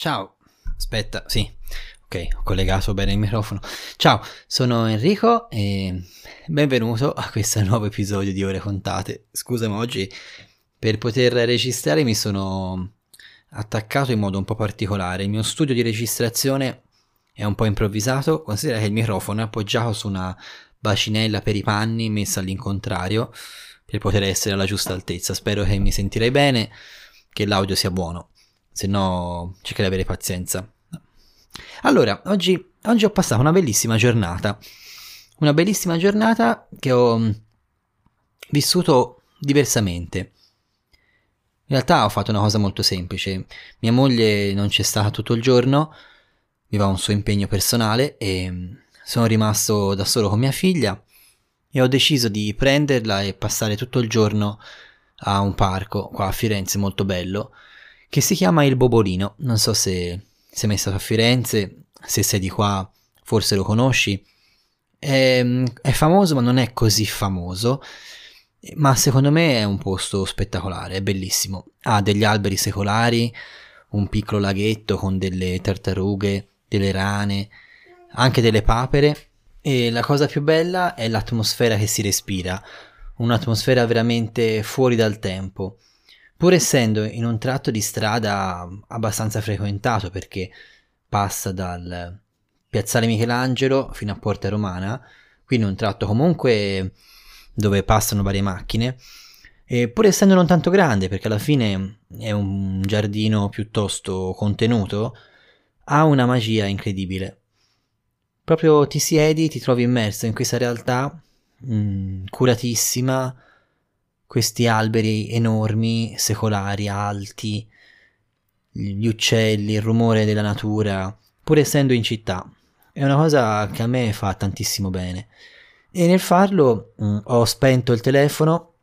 Ciao, aspetta, sì, ok, ho collegato bene il microfono. Ciao, sono Enrico e benvenuto a questo nuovo episodio di Ore Contate. Scusa, ma oggi per poter registrare mi sono attaccato in modo un po' particolare. Il mio studio di registrazione è un po' improvvisato, considera che il microfono è appoggiato su una bacinella per i panni messa all'incontrario per poter essere alla giusta altezza. Spero che mi sentirei bene, che l'audio sia buono se no cerca di avere pazienza. Allora, oggi, oggi ho passato una bellissima giornata, una bellissima giornata che ho mm, vissuto diversamente. In realtà ho fatto una cosa molto semplice. Mia moglie non c'è stata tutto il giorno, aveva un suo impegno personale e mm, sono rimasto da solo con mia figlia e ho deciso di prenderla e passare tutto il giorno a un parco qua a Firenze molto bello che si chiama Il Bobolino. Non so se sei mai stato a Firenze, se sei di qua forse lo conosci. È, è famoso ma non è così famoso, ma secondo me è un posto spettacolare, è bellissimo. Ha degli alberi secolari, un piccolo laghetto con delle tartarughe, delle rane, anche delle papere e la cosa più bella è l'atmosfera che si respira, un'atmosfera veramente fuori dal tempo pur essendo in un tratto di strada abbastanza frequentato perché passa dal piazzale Michelangelo fino a Porta Romana, quindi un tratto comunque dove passano varie macchine, e pur essendo non tanto grande perché alla fine è un giardino piuttosto contenuto, ha una magia incredibile. Proprio ti siedi, ti trovi immerso in questa realtà mh, mm, curatissima, questi alberi enormi, secolari, alti, gli uccelli, il rumore della natura, pur essendo in città. È una cosa che a me fa tantissimo bene. E nel farlo mh, mm, ho spento il telefono,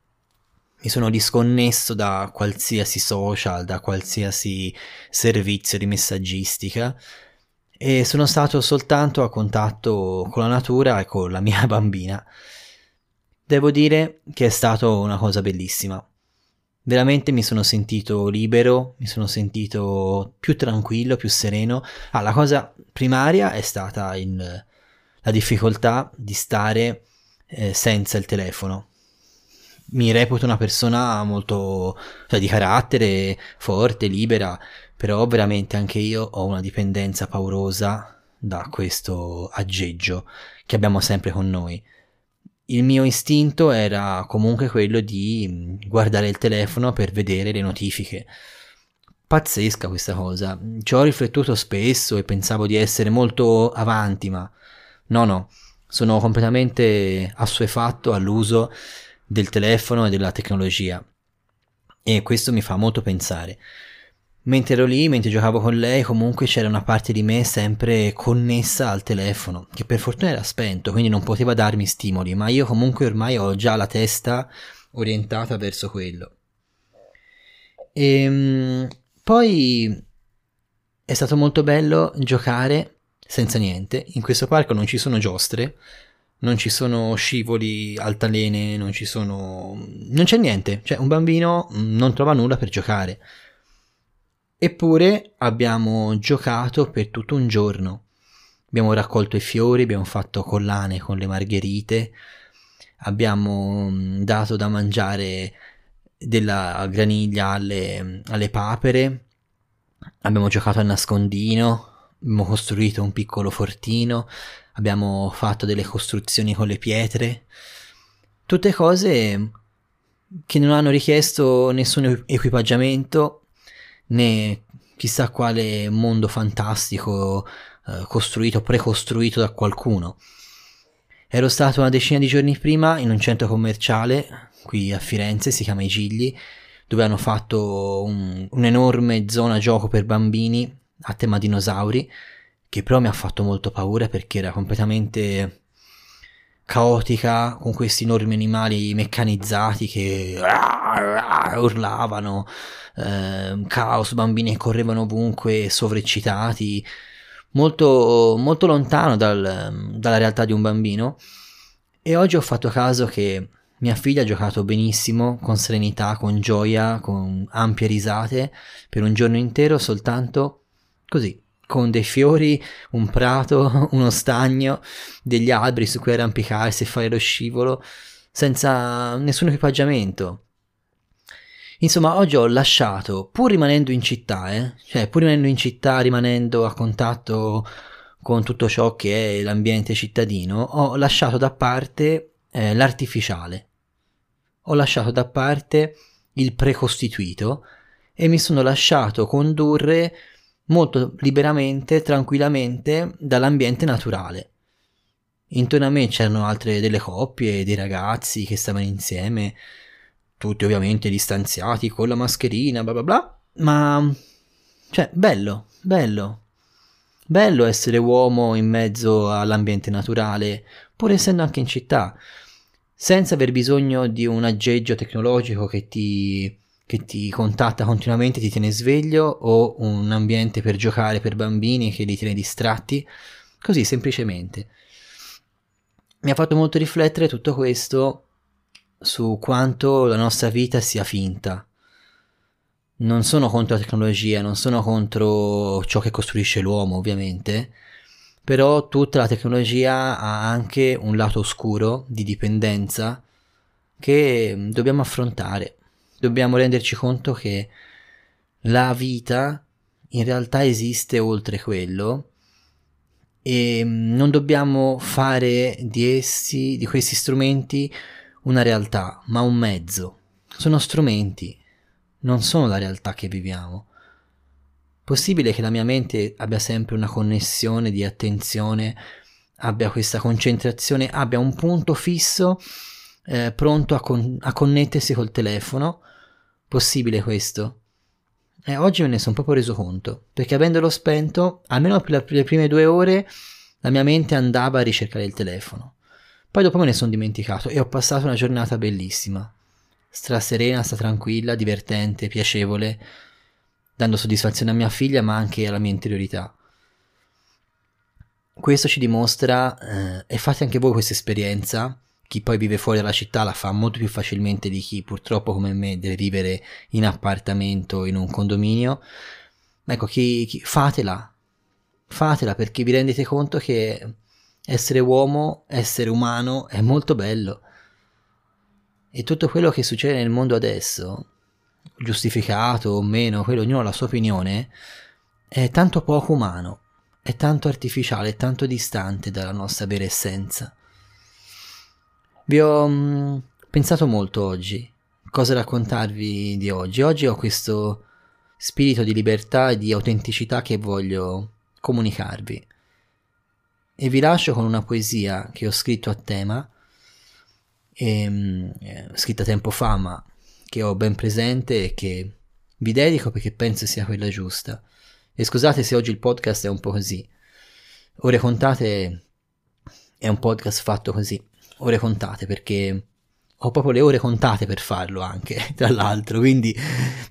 mi sono disconnesso da qualsiasi social, da qualsiasi servizio di messaggistica e sono stato soltanto a contatto con la natura e con la mia bambina. Devo dire che è stata una cosa bellissima. Veramente mi sono sentito libero, mi sono sentito più tranquillo, più sereno. Ah, la cosa primaria è stata il, la difficoltà di stare eh, senza il telefono. Mi reputo una persona molto cioè, di carattere forte, libera, però veramente anche io ho una dipendenza paurosa da questo aggeggio che abbiamo sempre con noi il mio istinto era comunque quello di mm, guardare il telefono per vedere le notifiche. Pazzesca questa cosa. Ci ho riflettuto spesso e pensavo di essere molto avanti, ma no, no, sono completamente assuefatto all'uso del telefono e della tecnologia. E questo mi fa molto pensare mentre ero lì, mentre giocavo con lei, comunque c'era una parte di me sempre connessa al telefono, che per fortuna era spento, quindi non poteva darmi stimoli, ma io comunque ormai ho già la testa orientata verso quello. E ehm, poi è stato molto bello giocare senza niente. In questo parco non ci sono giostre, non ci sono scivoli altalene, non ci sono... non c'è niente. Cioè un bambino non trova nulla per giocare Eppure abbiamo giocato per tutto un giorno. Abbiamo raccolto i fiori, abbiamo fatto collane con le margherite, abbiamo mm, dato da mangiare della graniglia alle, alle papere, abbiamo giocato a nascondino, abbiamo costruito un piccolo fortino, abbiamo fatto delle costruzioni con le pietre, tutte cose che non hanno richiesto nessun equipaggiamento né chissà quale mondo fantastico eh, costruito, precostruito da qualcuno. Ero stato una decina di giorni prima in un centro commerciale qui a Firenze, si chiama I Gigli, dove hanno fatto un, un'enorme zona gioco per bambini a tema dinosauri, che però mi ha fatto molto paura perché era completamente caotica con questi enormi animali meccanizzati che urlavano, eh, caos, bambini che correvano ovunque sovreccitati, molto, molto lontano dal, dalla realtà di un bambino. E oggi ho fatto caso che mia figlia ha giocato benissimo, con serenità, con gioia, con ampie risate, per un giorno intero soltanto così, con dei fiori, un prato, uno stagno, degli alberi su cui arrampicarsi e fare lo scivolo, senza nessun equipaggiamento. Insomma, oggi ho lasciato, pur rimanendo in città, eh, cioè pur rimanendo in città, rimanendo a contatto con tutto ciò che è l'ambiente cittadino, ho lasciato da parte eh, l'artificiale. Ho lasciato da parte il precostituito e mi sono lasciato condurre molto liberamente, tranquillamente dall'ambiente naturale. Intorno a me c'erano altre delle coppie, dei ragazzi che stavano insieme, tutti ovviamente distanziati con la mascherina, bla bla bla, ma cioè bello, bello. Bello essere uomo in mezzo all'ambiente naturale, pur essendo anche in città, senza aver bisogno di un aggeggio tecnologico che ti che ti contatta continuamente, ti tiene sveglio o un ambiente per giocare per bambini che li tiene distratti, così semplicemente. Mi ha fatto molto riflettere tutto questo su quanto la nostra vita sia finta. Non sono contro la tecnologia, non sono contro ciò che costruisce l'uomo, ovviamente, però tutta la tecnologia ha anche un lato oscuro di dipendenza che dobbiamo affrontare dobbiamo renderci conto che la vita in realtà esiste oltre quello e non dobbiamo fare di essi, di questi strumenti, una realtà, ma un mezzo. Sono strumenti, non sono la realtà che viviamo. Possibile che la mia mente abbia sempre una connessione di attenzione, abbia questa concentrazione, abbia un punto fisso eh, pronto a, con- a connettersi col telefono Possibile questo? E oggi me ne sono proprio reso conto, perché avendolo spento, almeno per le prime due ore, la mia mente andava a ricercare il telefono. Poi dopo me ne sono dimenticato e ho passato una giornata bellissima. Straserena, sta tranquilla, divertente, piacevole, dando soddisfazione a mia figlia ma anche alla mia interiorità. Questo ci dimostra, eh, e fate anche voi questa esperienza, chi poi vive fuori dalla città la fa molto più facilmente di chi purtroppo come me deve vivere in appartamento, in un condominio. Ecco, chi, chi, fatela, fatela perché vi rendete conto che essere uomo, essere umano è molto bello. E tutto quello che succede nel mondo adesso, giustificato o meno, quello ognuno ha la sua opinione, è tanto poco umano, è tanto artificiale, è tanto distante dalla nostra vera essenza. Vi ho mh, mm, pensato molto oggi, cosa raccontarvi di oggi. Oggi ho questo spirito di libertà e di autenticità che voglio comunicarvi. E vi lascio con una poesia che ho scritto a tema, e, mh, eh, scritta tempo fa, ma che ho ben presente e che vi dedico perché penso sia quella giusta. E scusate se oggi il podcast è un po' così. Ore contate è un podcast fatto così ore contate perché ho proprio le ore contate per farlo anche, tra l'altro, quindi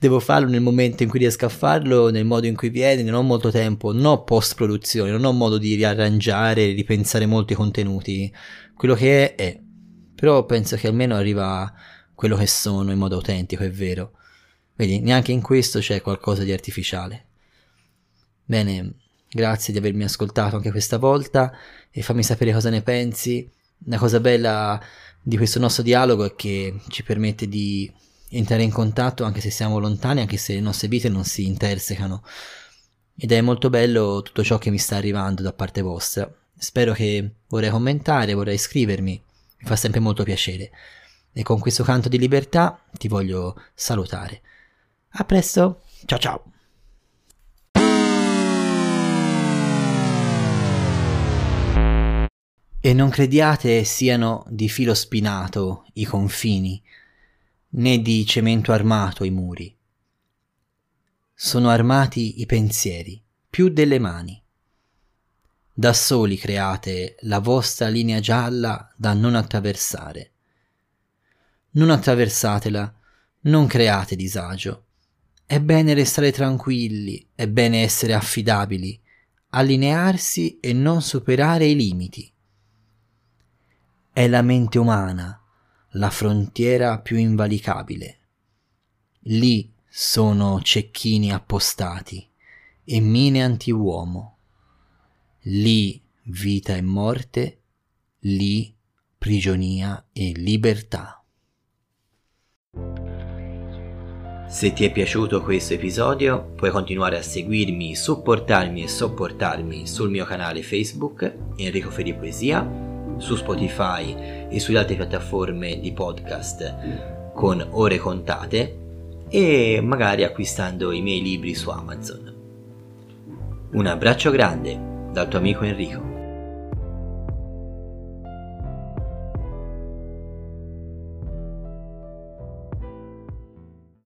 devo farlo nel momento in cui riesco a farlo, nel modo in cui viene, non ho molto tempo, non ho post produzione, non ho modo di riarrangiare, ripensare molti contenuti, quello che è è, però penso che almeno arriva quello che sono in modo autentico, è vero. Vedi, neanche in questo c'è qualcosa di artificiale. Bene, grazie di avermi ascoltato anche questa volta e fammi sapere cosa ne pensi la cosa bella di questo nostro dialogo è che ci permette di entrare in contatto anche se siamo lontani, anche se le nostre vite non si intersecano. Ed è molto bello tutto ciò che mi sta arrivando da parte vostra. Spero che vorrei commentare, vorrei iscrivermi, mi fa sempre molto piacere. E con questo canto di libertà ti voglio salutare. A presto, ciao ciao! E non crediate siano di filo spinato i confini, né di cemento armato i muri. Sono armati i pensieri, più delle mani. Da soli create la vostra linea gialla da non attraversare. Non attraversatela, non create disagio. È bene restare tranquilli, è bene essere affidabili, allinearsi e non superare i limiti è la mente umana la frontiera più invalicabile. Lì sono cecchini appostati e mine antiuomo. Lì vita e morte, lì prigionia e libertà. Se ti è piaciuto questo episodio puoi continuare a seguirmi, supportarmi e sopportarmi sul mio canale Facebook Enrico Feri Poesia, su Spotify e sulle altre piattaforme di podcast con ore contate e magari acquistando i miei libri su Amazon. Un abbraccio grande dal tuo amico Enrico.